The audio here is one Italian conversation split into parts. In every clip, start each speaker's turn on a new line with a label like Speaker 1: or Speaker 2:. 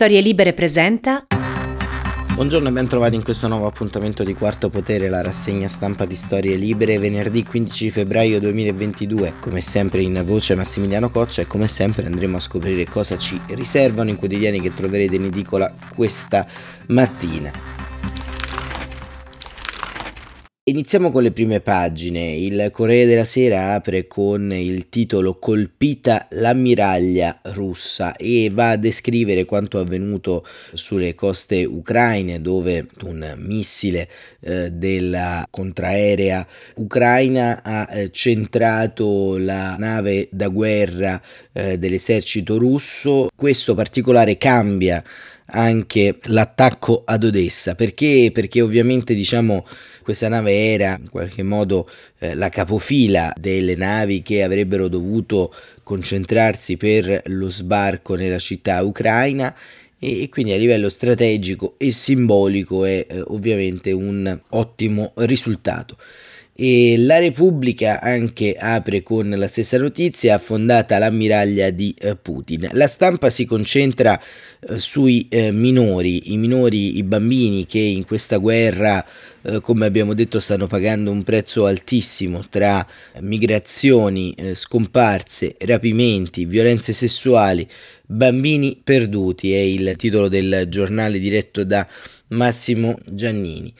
Speaker 1: Storie Libere presenta.
Speaker 2: Buongiorno e ben trovati in questo nuovo appuntamento di Quarto Potere, la rassegna stampa di Storie Libere, venerdì 15 febbraio 2022. Come sempre in voce Massimiliano Coccia e come sempre andremo a scoprire cosa ci riservano i quotidiani che troverete in edicola questa mattina. Iniziamo con le prime pagine. Il Corriere della Sera apre con il titolo Colpita l'ammiraglia russa e va a descrivere quanto avvenuto sulle coste ucraine dove un missile eh, della contraerea ucraina ha eh, centrato la nave da guerra eh, dell'esercito russo. Questo particolare cambia anche l'attacco ad Odessa perché, perché ovviamente diciamo questa nave era in qualche modo eh, la capofila delle navi che avrebbero dovuto concentrarsi per lo sbarco nella città ucraina e quindi a livello strategico e simbolico è eh, ovviamente un ottimo risultato. E la Repubblica anche apre con la stessa notizia affondata l'ammiraglia di eh, Putin. La stampa si concentra eh, sui eh, minori, i minori, i bambini che in questa guerra, come abbiamo detto, stanno pagando un prezzo altissimo tra migrazioni, scomparse, rapimenti, violenze sessuali, bambini perduti, è il titolo del giornale diretto da Massimo Giannini.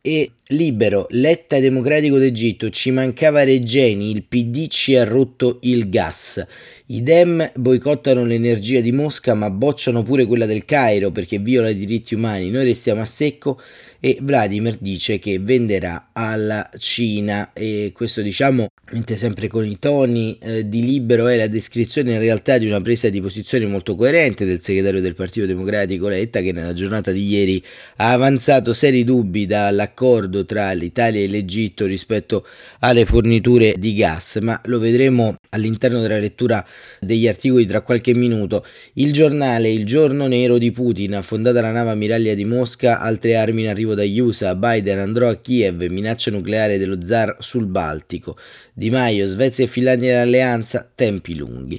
Speaker 2: E libero, Letta democratico d'Egitto, ci mancava Regeni, il PD ci ha rotto il gas. I Dem boicottano l'energia di Mosca ma bocciano pure quella del Cairo perché viola i diritti umani. Noi restiamo a secco e Vladimir dice che venderà alla Cina e questo diciamo mentre sempre con i toni eh, di libero è la descrizione in realtà di una presa di posizione molto coerente del segretario del Partito Democratico Letta che nella giornata di ieri ha avanzato seri dubbi dall'accordo tra l'Italia e l'Egitto rispetto alle forniture di gas ma lo vedremo all'interno della lettura degli articoli tra qualche minuto il giornale Il giorno nero di Putin affondata la nave ammiraglia di Mosca altre armi in arrivo dagli USA, Biden andrò a Kiev, minaccia nucleare dello zar sul Baltico. Di Maio, Svezia e Finlandia nell'alleanza, tempi lunghi.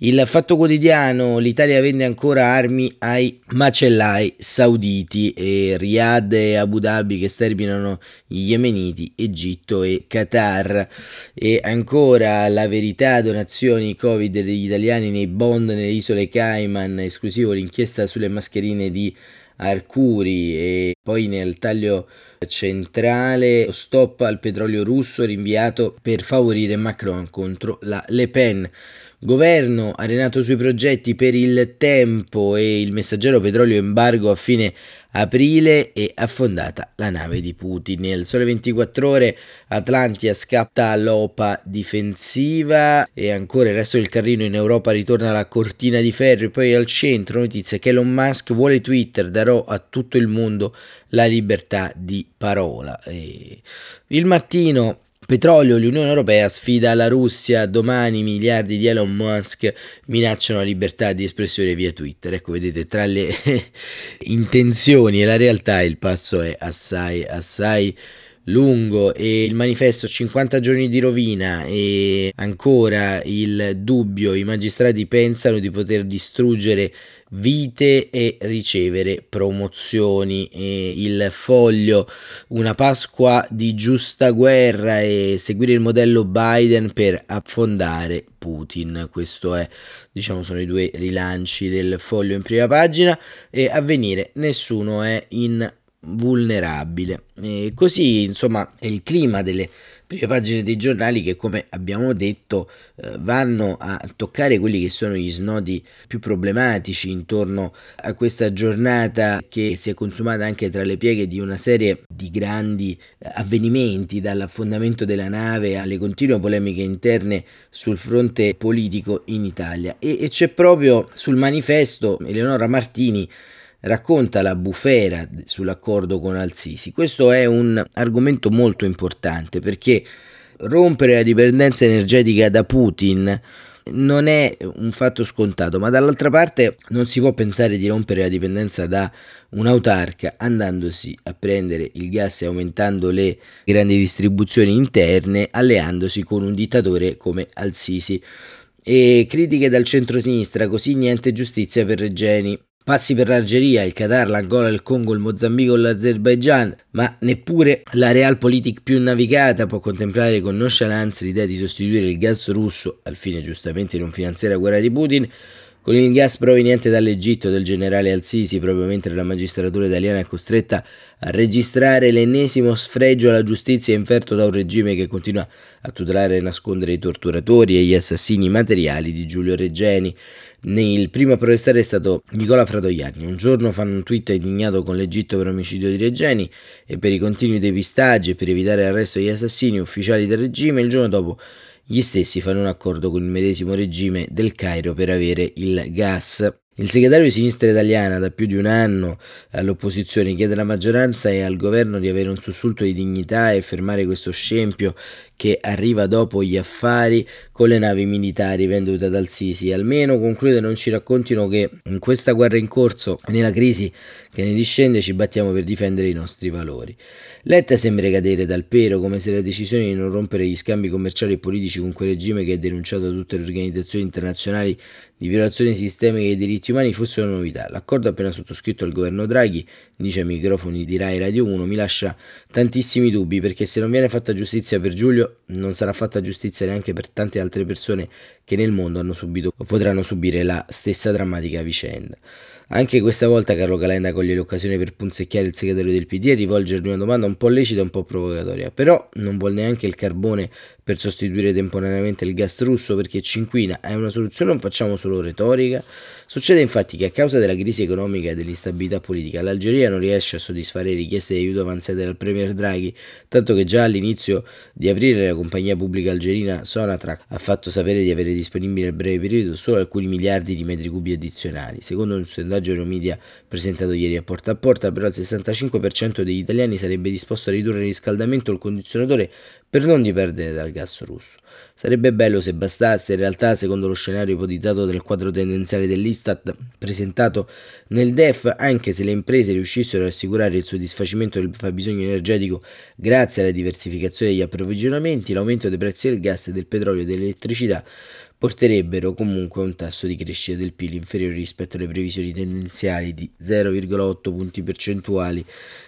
Speaker 2: Il Fatto Quotidiano, l'Italia vende ancora armi ai macellai sauditi e Riyadh e Abu Dhabi che sterminano gli yemeniti, Egitto e Qatar. E ancora la verità, donazioni Covid degli italiani nei bond nelle isole Cayman, esclusivo l'inchiesta sulle mascherine di Arcuri e poi nel taglio centrale stop al petrolio russo rinviato per favorire Macron contro la Le Pen. Governo arenato sui progetti per il tempo e il messaggero petrolio embargo a fine aprile e affondata la nave di Putin. Nel sole 24 ore Atlantia scappa all'OPA difensiva e ancora il resto del carrino in Europa ritorna alla cortina di ferro e poi al centro notizia che Elon Musk vuole Twitter, darò a tutto il mondo la libertà di parola. E il mattino Petrolio, l'Unione Europea sfida la Russia, domani miliardi di Elon Musk minacciano la libertà di espressione via Twitter. Ecco, vedete, tra le intenzioni e la realtà il passo è assai, assai lungo e il manifesto 50 giorni di rovina e ancora il dubbio i magistrati pensano di poter distruggere vite e ricevere promozioni. E il foglio una Pasqua di giusta guerra e seguire il modello Biden per affondare Putin. Questo è diciamo sono i due rilanci del foglio in prima pagina. E a venire nessuno è in vulnerabile. E così, insomma, è il clima delle prime pagine dei giornali che, come abbiamo detto, eh, vanno a toccare quelli che sono gli snodi più problematici intorno a questa giornata che si è consumata anche tra le pieghe di una serie di grandi eh, avvenimenti, dall'affondamento della nave alle continue polemiche interne sul fronte politico in Italia. E, e c'è proprio sul manifesto Eleonora Martini racconta la bufera sull'accordo con Al-Sisi. Questo è un argomento molto importante perché rompere la dipendenza energetica da Putin non è un fatto scontato, ma dall'altra parte non si può pensare di rompere la dipendenza da un'autarca andandosi a prendere il gas e aumentando le grandi distribuzioni interne, alleandosi con un dittatore come Al-Sisi. E critiche dal centro-sinistra, così niente giustizia per Regeni. Passi per l'Algeria, il Qatar, l'Angola, il Congo, il Mozambico, l'Azerbaijan, ma neppure la realpolitik più navigata può contemplare con nonchalance l'idea di sostituire il gas russo, al fine giustamente di non finanziare la guerra di Putin, con il gas proveniente dall'Egitto del generale Al-Sisi, proprio mentre la magistratura italiana è costretta a registrare l'ennesimo sfregio alla giustizia inferto da un regime che continua a tutelare e nascondere i torturatori e gli assassini materiali di Giulio Reggeni. Il primo a protestare è stato Nicola Fratoianni. Un giorno fanno un tweet indignato con l'Egitto per omicidio di Reggeni e per i continui depistaggi e per evitare l'arresto degli assassini ufficiali del regime. Il giorno dopo gli stessi fanno un accordo con il medesimo regime del Cairo per avere il gas. Il segretario di sinistra italiana da più di un anno all'opposizione chiede alla maggioranza e al governo di avere un sussulto di dignità e fermare questo scempio che arriva dopo gli affari con le navi militari vendute dal Sisi. Almeno conclude non ci raccontino che in questa guerra in corso nella crisi che ne discende ci battiamo per difendere i nostri valori. Letta sembra cadere dal pero come se la decisione di non rompere gli scambi commerciali e politici con quel regime che è denunciato da tutte le organizzazioni internazionali di violazione sistemiche dei diritti umani fosse una novità. L'accordo appena sottoscritto al governo Draghi, dice ai microfoni di Rai Radio 1, mi lascia tantissimi dubbi perché se non viene fatta giustizia per Giulio non sarà fatta giustizia neanche per tante altre persone che nel mondo hanno subito o potranno subire la stessa drammatica vicenda. Anche questa volta Carlo Calenda coglie l'occasione per punzecchiare il segretario del PD e rivolgergli una domanda un po' lecita e un po' provocatoria, però non vuole neanche il carbone per sostituire temporaneamente il gas russo perché ci inquina, è una soluzione non facciamo solo retorica? Succede infatti che a causa della crisi economica e dell'instabilità politica l'Algeria non riesce a soddisfare le richieste di aiuto avanzate dal premier Draghi, tanto che già all'inizio di aprile la compagnia pubblica algerina Sonatrach ha fatto sapere di avere disponibili nel breve periodo solo alcuni miliardi di metri cubi addizionali. Secondo un sondaggio Euromedia presentato ieri a porta a porta, però il 65% degli italiani sarebbe disposto a ridurre il riscaldamento o il condizionatore per non dipendere dal gas russo. Sarebbe bello se bastasse, in realtà secondo lo scenario ipotizzato del quadro tendenziale dell'Istat presentato nel DEF, anche se le imprese riuscissero ad assicurare il soddisfacimento del fabbisogno energetico grazie alla diversificazione degli approvvigionamenti, l'aumento dei prezzi del gas, del petrolio e dell'elettricità porterebbero comunque a un tasso di crescita del PIL inferiore rispetto alle previsioni tendenziali di 0,8 punti percentuali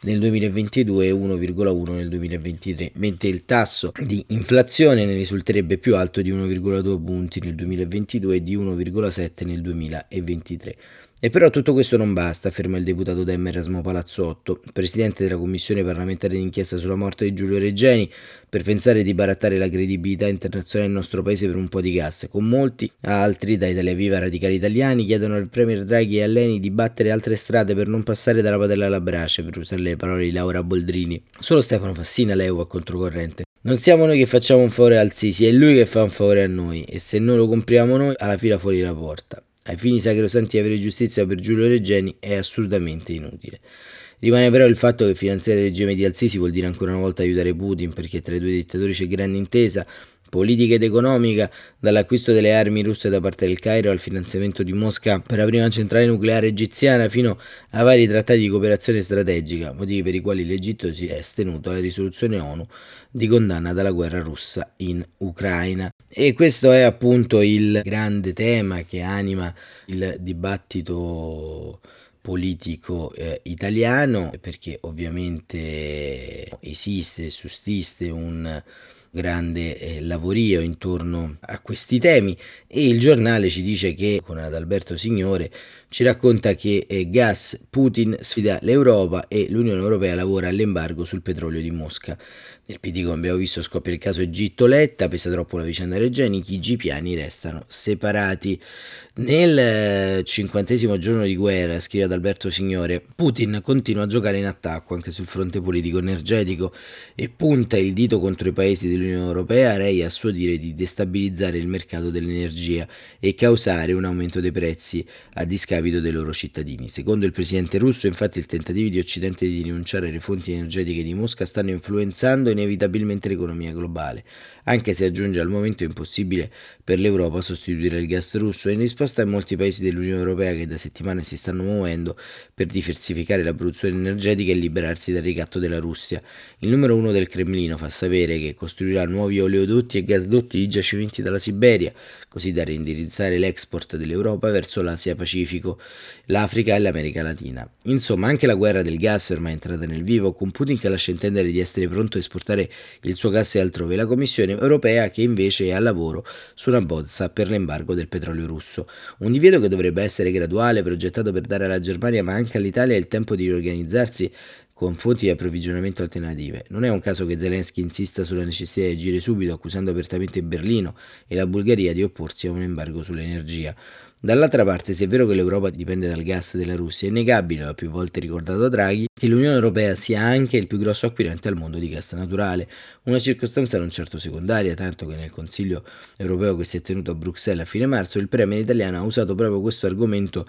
Speaker 2: nel 2022 e 1,1 nel 2023, mentre il tasso di inflazione ne risulterebbe più alto di 1,2 punti nel 2022 e di 1,7 nel 2023. E però tutto questo non basta, afferma il deputato Dem Erasmo Palazzotto, presidente della commissione parlamentare d'inchiesta sulla morte di Giulio Reggeni, per pensare di barattare la credibilità internazionale del nostro paese per un po' di gas. Con molti altri, da Italia Viva radicali italiani, chiedono al premier Draghi e a Leni di battere altre strade per non passare dalla padella alla brace, per usare le parole di Laura Boldrini. Solo Stefano Fassina leva a controcorrente. Non siamo noi che facciamo un favore al Sisi, è lui che fa un favore a noi e se non lo compriamo noi, alla fila fuori la porta ai fini sacrosanti di avere giustizia per Giulio Reggeni è assurdamente inutile. Rimane però il fatto che finanziare il regime di Al-Sisi vuol dire ancora una volta aiutare Putin perché tra i due dittatori c'è grande intesa politica ed economica, dall'acquisto delle armi russe da parte del Cairo al finanziamento di Mosca per la prima centrale nucleare egiziana fino a vari trattati di cooperazione strategica, motivi per i quali l'Egitto si è astenuto alla risoluzione ONU di condanna dalla guerra russa in Ucraina. E questo è appunto il grande tema che anima il dibattito politico eh, italiano perché ovviamente esiste, sussiste un grande eh, lavorio intorno a questi temi e il giornale ci dice che con Adalberto Signore ci racconta che eh, gas Putin sfida l'Europa e l'Unione Europea lavora all'embargo sul petrolio di Mosca. Nel PD, come abbiamo visto, scoppia il caso Egitto-Letta, pesa troppo la vicenda Regeni, i piani restano separati. Nel eh, cinquantesimo giorno di guerra, scrive Adalberto Signore, Putin continua a giocare in attacco anche sul fronte politico-energetico e punta il dito contro i paesi dell'Unione Europea, rei a suo dire di destabilizzare il mercato dell'energia e causare un aumento dei prezzi a discapito dei loro cittadini. Secondo il presidente russo, infatti, i tentativi di Occidente di rinunciare alle fonti energetiche di Mosca stanno influenzando inevitabilmente l'economia globale, anche se aggiunge al momento impossibile per l'Europa sostituire il gas russo in risposta in molti paesi dell'Unione Europea che da settimane si stanno muovendo per diversificare la produzione energetica e liberarsi dal ricatto della Russia. Il numero uno del Cremlino fa sapere che costruirà nuovi oleodotti e gasdotti di giacimenti dalla Siberia, così da reindirizzare l'export dell'Europa verso l'Asia Pacifico, l'Africa e l'America Latina. Insomma, anche la guerra del gas è ormai entrata nel vivo, con Putin che lascia intendere di essere pronto a esportare il suo gas altrove, la Commissione europea che invece è al lavoro su una bozza per l'embargo del petrolio russo. Un divieto che dovrebbe essere graduale, progettato per dare alla Germania ma anche all'Italia il tempo di riorganizzarsi con fonti di approvvigionamento alternative. Non è un caso che Zelensky insista sulla necessità di agire subito, accusando apertamente Berlino e la Bulgaria di opporsi a un embargo sull'energia. Dall'altra parte, se è vero che l'Europa dipende dal gas della Russia, è innegabile, l'ha più volte ricordato Draghi, che l'Unione Europea sia anche il più grosso acquirente al mondo di gas naturale, una circostanza non certo secondaria, tanto che nel Consiglio europeo che si è tenuto a Bruxelles a fine marzo, il Premier italiano ha usato proprio questo argomento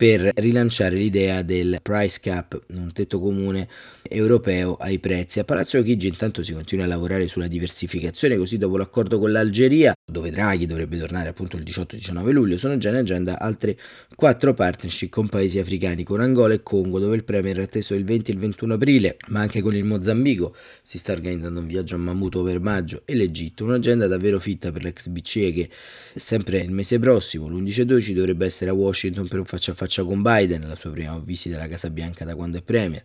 Speaker 2: per rilanciare l'idea del price cap, un tetto comune europeo ai prezzi. A Palazzo Chigi intanto si continua a lavorare sulla diversificazione, così dopo l'accordo con l'Algeria, dove Draghi dovrebbe tornare appunto il 18-19 luglio, sono già in agenda altre quattro partnership con paesi africani, con Angola e Congo, dove il Premier è atteso il 20 e il 21 aprile, ma anche con il Mozambico si sta organizzando un viaggio a Mamuto per maggio e l'Egitto, un'agenda davvero fitta per l'ex BCE che sempre il mese prossimo, l'11 e 12, dovrebbe essere a Washington per un faccia a faccia con Biden, la sua prima visita alla Casa Bianca da quando è Premier.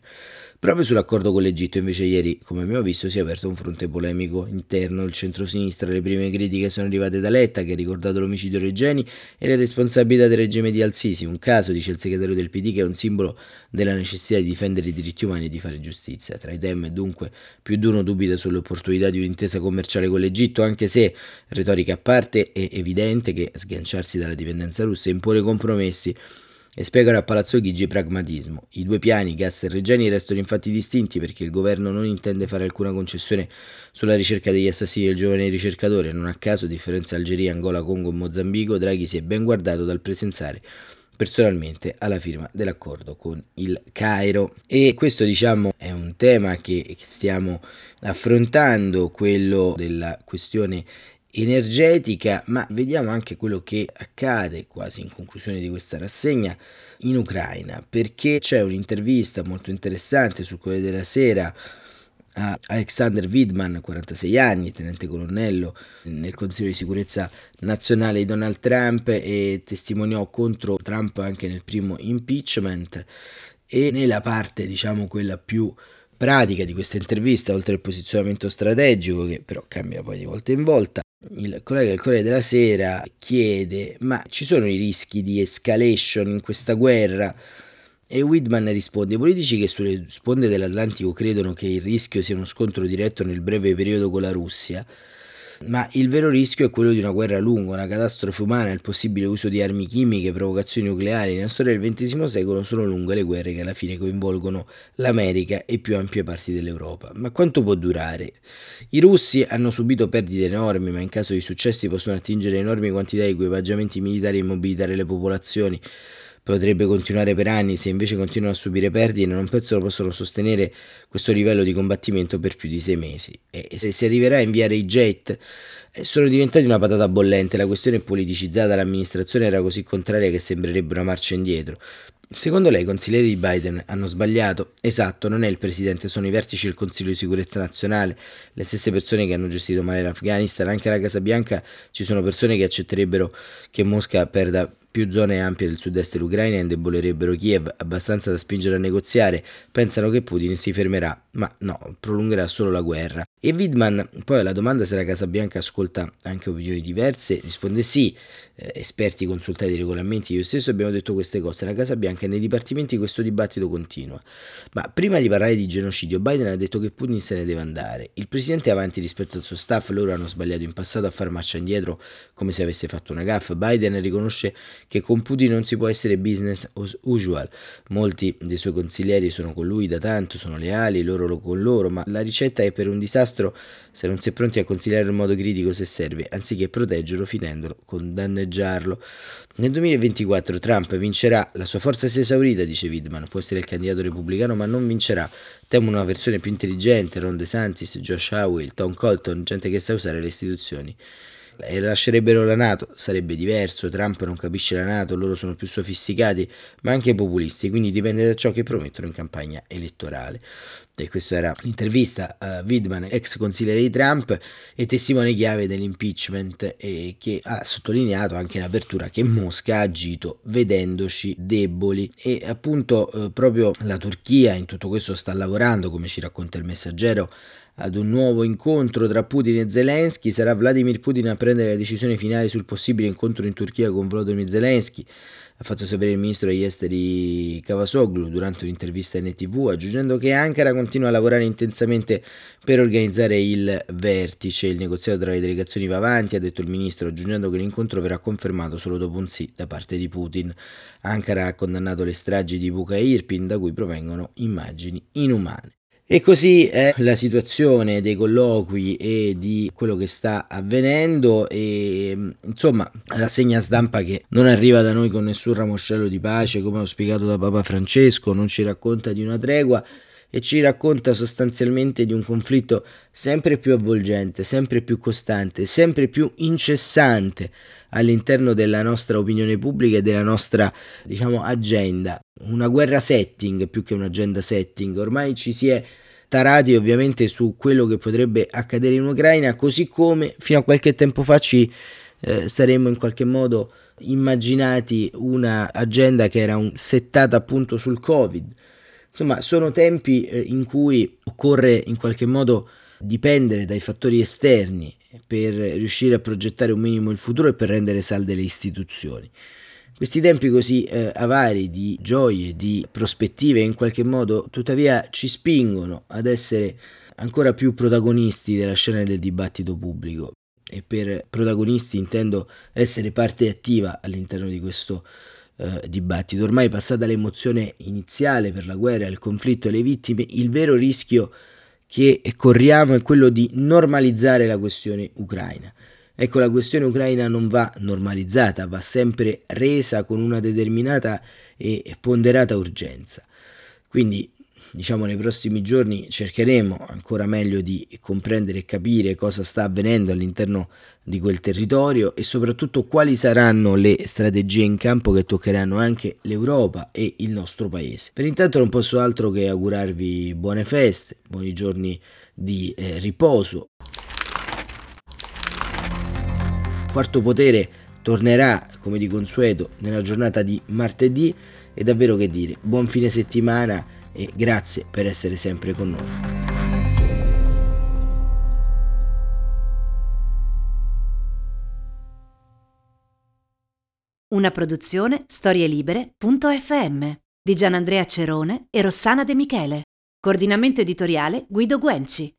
Speaker 2: Proprio sull'accordo con l'Egitto invece ieri, come abbiamo visto, si è aperto un fronte polemico interno, il centro-sinistra, le prime critiche sono arrivate da che ha ricordato l'omicidio Regeni e le responsabilità del regime di Al-Sisi, un caso, dice il segretario del PD, che è un simbolo della necessità di difendere i diritti umani e di fare giustizia. Tra i temi dunque più di uno dubita sull'opportunità di un'intesa commerciale con l'Egitto, anche se, retorica a parte, è evidente che sganciarsi dalla dipendenza russa e imporre compromessi e spiegano a Palazzo Chigi pragmatismo. I due piani, gas e Regeni, restano infatti distinti perché il governo non intende fare alcuna concessione sulla ricerca degli assassini del giovane ricercatore. Non a caso, a differenza Algeria, Angola, Congo e Mozambico, Draghi si è ben guardato dal presenziare personalmente alla firma dell'accordo con il Cairo e questo diciamo è un tema che stiamo affrontando quello della questione energetica, ma vediamo anche quello che accade quasi in conclusione di questa rassegna in Ucraina, perché c'è un'intervista molto interessante sul Corriere della Sera a Alexander Widman, 46 anni, tenente colonnello nel Consiglio di sicurezza nazionale di Donald Trump e testimoniò contro Trump anche nel primo impeachment. E nella parte, diciamo, quella più pratica di questa intervista, oltre al posizionamento strategico che però cambia poi di volta in volta, il collega del Corriere della Sera chiede ma ci sono i rischi di escalation in questa guerra? E Whitman risponde: I politici che sulle sponde dell'Atlantico credono che il rischio sia uno scontro diretto nel breve periodo con la Russia ma il vero rischio è quello di una guerra lunga, una catastrofe umana, il possibile uso di armi chimiche, provocazioni nucleari. Nella storia del XX secolo sono lunghe le guerre che alla fine coinvolgono l'America e più ampie parti dell'Europa. Ma quanto può durare? I russi hanno subito perdite enormi, ma in caso di successi possono attingere enormi quantità di equipaggiamenti militari e mobilitare le popolazioni potrebbe continuare per anni, se invece continuano a subire perdite non penso possono sostenere questo livello di combattimento per più di sei mesi. E se si arriverà a inviare i jet, eh, sono diventati una patata bollente, la questione è politicizzata, l'amministrazione era così contraria che sembrerebbe una marcia indietro. Secondo lei i consiglieri di Biden hanno sbagliato? Esatto, non è il presidente, sono i vertici del Consiglio di sicurezza nazionale, le stesse persone che hanno gestito male l'Afghanistan, anche alla Casa Bianca ci sono persone che accetterebbero che Mosca perda più zone ampie del sud-est dell'Ucraina indebolerebbero Kiev abbastanza da spingere a negoziare, pensano che Putin si fermerà, ma no, prolungherà solo la guerra. E Widman, poi alla domanda se la Casa Bianca ascolta anche opinioni diverse, risponde sì, eh, esperti consultati i regolamenti, io stesso abbiamo detto queste cose, la Casa Bianca e nei dipartimenti questo dibattito continua. Ma prima di parlare di genocidio, Biden ha detto che Putin se ne deve andare. Il presidente è avanti rispetto al suo staff, loro hanno sbagliato in passato a far marcia indietro come se avesse fatto una gaffa. Biden riconosce che con Putin non si può essere business as usual. Molti dei suoi consiglieri sono con lui da tanto, sono leali, loro con loro, ma la ricetta è per un disastro se non si è pronti a consigliare in modo critico se serve, anziché proteggerlo finendolo con danneggiarlo. Nel 2024 Trump vincerà, la sua forza si è esaurita, dice Widman, può essere il candidato repubblicano ma non vincerà. Temo una versione più intelligente, Ron DeSantis, Josh Howell, Tom Colton, gente che sa usare le istituzioni e lascerebbero la Nato, sarebbe diverso, Trump non capisce la Nato, loro sono più sofisticati, ma anche populisti, quindi dipende da ciò che promettono in campagna elettorale. E questa era l'intervista a Widman, ex consigliere di Trump e testimone chiave dell'impeachment e che ha sottolineato anche in apertura che Mosca ha agito vedendoci deboli e appunto eh, proprio la Turchia in tutto questo sta lavorando, come ci racconta il messaggero, ad un nuovo incontro tra Putin e Zelensky. Sarà Vladimir Putin a prendere la decisione finale sul possibile incontro in Turchia con Volodymyr Zelensky. Ha fatto sapere il ministro degli esteri Cavasoglu durante un'intervista in NTV, aggiungendo che Ankara continua a lavorare intensamente per organizzare il vertice. Il negoziato tra le delegazioni va avanti, ha detto il ministro, aggiungendo che l'incontro verrà confermato solo dopo un sì da parte di Putin. Ankara ha condannato le stragi di Buka e Irpin, da cui provengono immagini inumane. E così è la situazione dei colloqui e di quello che sta avvenendo e insomma rassegna stampa che non arriva da noi con nessun ramoscello di pace come ho spiegato da Papa Francesco, non ci racconta di una tregua e ci racconta sostanzialmente di un conflitto sempre più avvolgente, sempre più costante, sempre più incessante all'interno della nostra opinione pubblica e della nostra, diciamo, agenda. Una guerra setting più che un'agenda setting. Ormai ci si è tarati ovviamente su quello che potrebbe accadere in Ucraina, così come fino a qualche tempo fa ci eh, saremmo in qualche modo immaginati una agenda che era un, settata appunto sul Covid. Insomma, sono tempi eh, in cui occorre in qualche modo dipendere dai fattori esterni per riuscire a progettare un minimo il futuro e per rendere salde le istituzioni. Questi tempi così eh, avari di gioie, di prospettive, in qualche modo tuttavia ci spingono ad essere ancora più protagonisti della scena del dibattito pubblico. E per protagonisti intendo essere parte attiva all'interno di questo eh, dibattito. Ormai passata l'emozione iniziale per la guerra, il conflitto e le vittime, il vero rischio che corriamo è quello di normalizzare la questione ucraina. Ecco, la questione ucraina non va normalizzata, va sempre resa con una determinata e ponderata urgenza. Quindi, diciamo, nei prossimi giorni cercheremo ancora meglio di comprendere e capire cosa sta avvenendo all'interno di quel territorio e soprattutto quali saranno le strategie in campo che toccheranno anche l'Europa e il nostro paese. Per intanto non posso altro che augurarvi buone feste, buoni giorni di eh, riposo. Quarto Potere tornerà come di consueto nella giornata di martedì. E davvero che dire, buon fine settimana e grazie per essere sempre con noi.
Speaker 1: Una produzione storielibere.fm di Gianandrea Cerone e Rossana De Michele. Coordinamento editoriale Guido Guenci.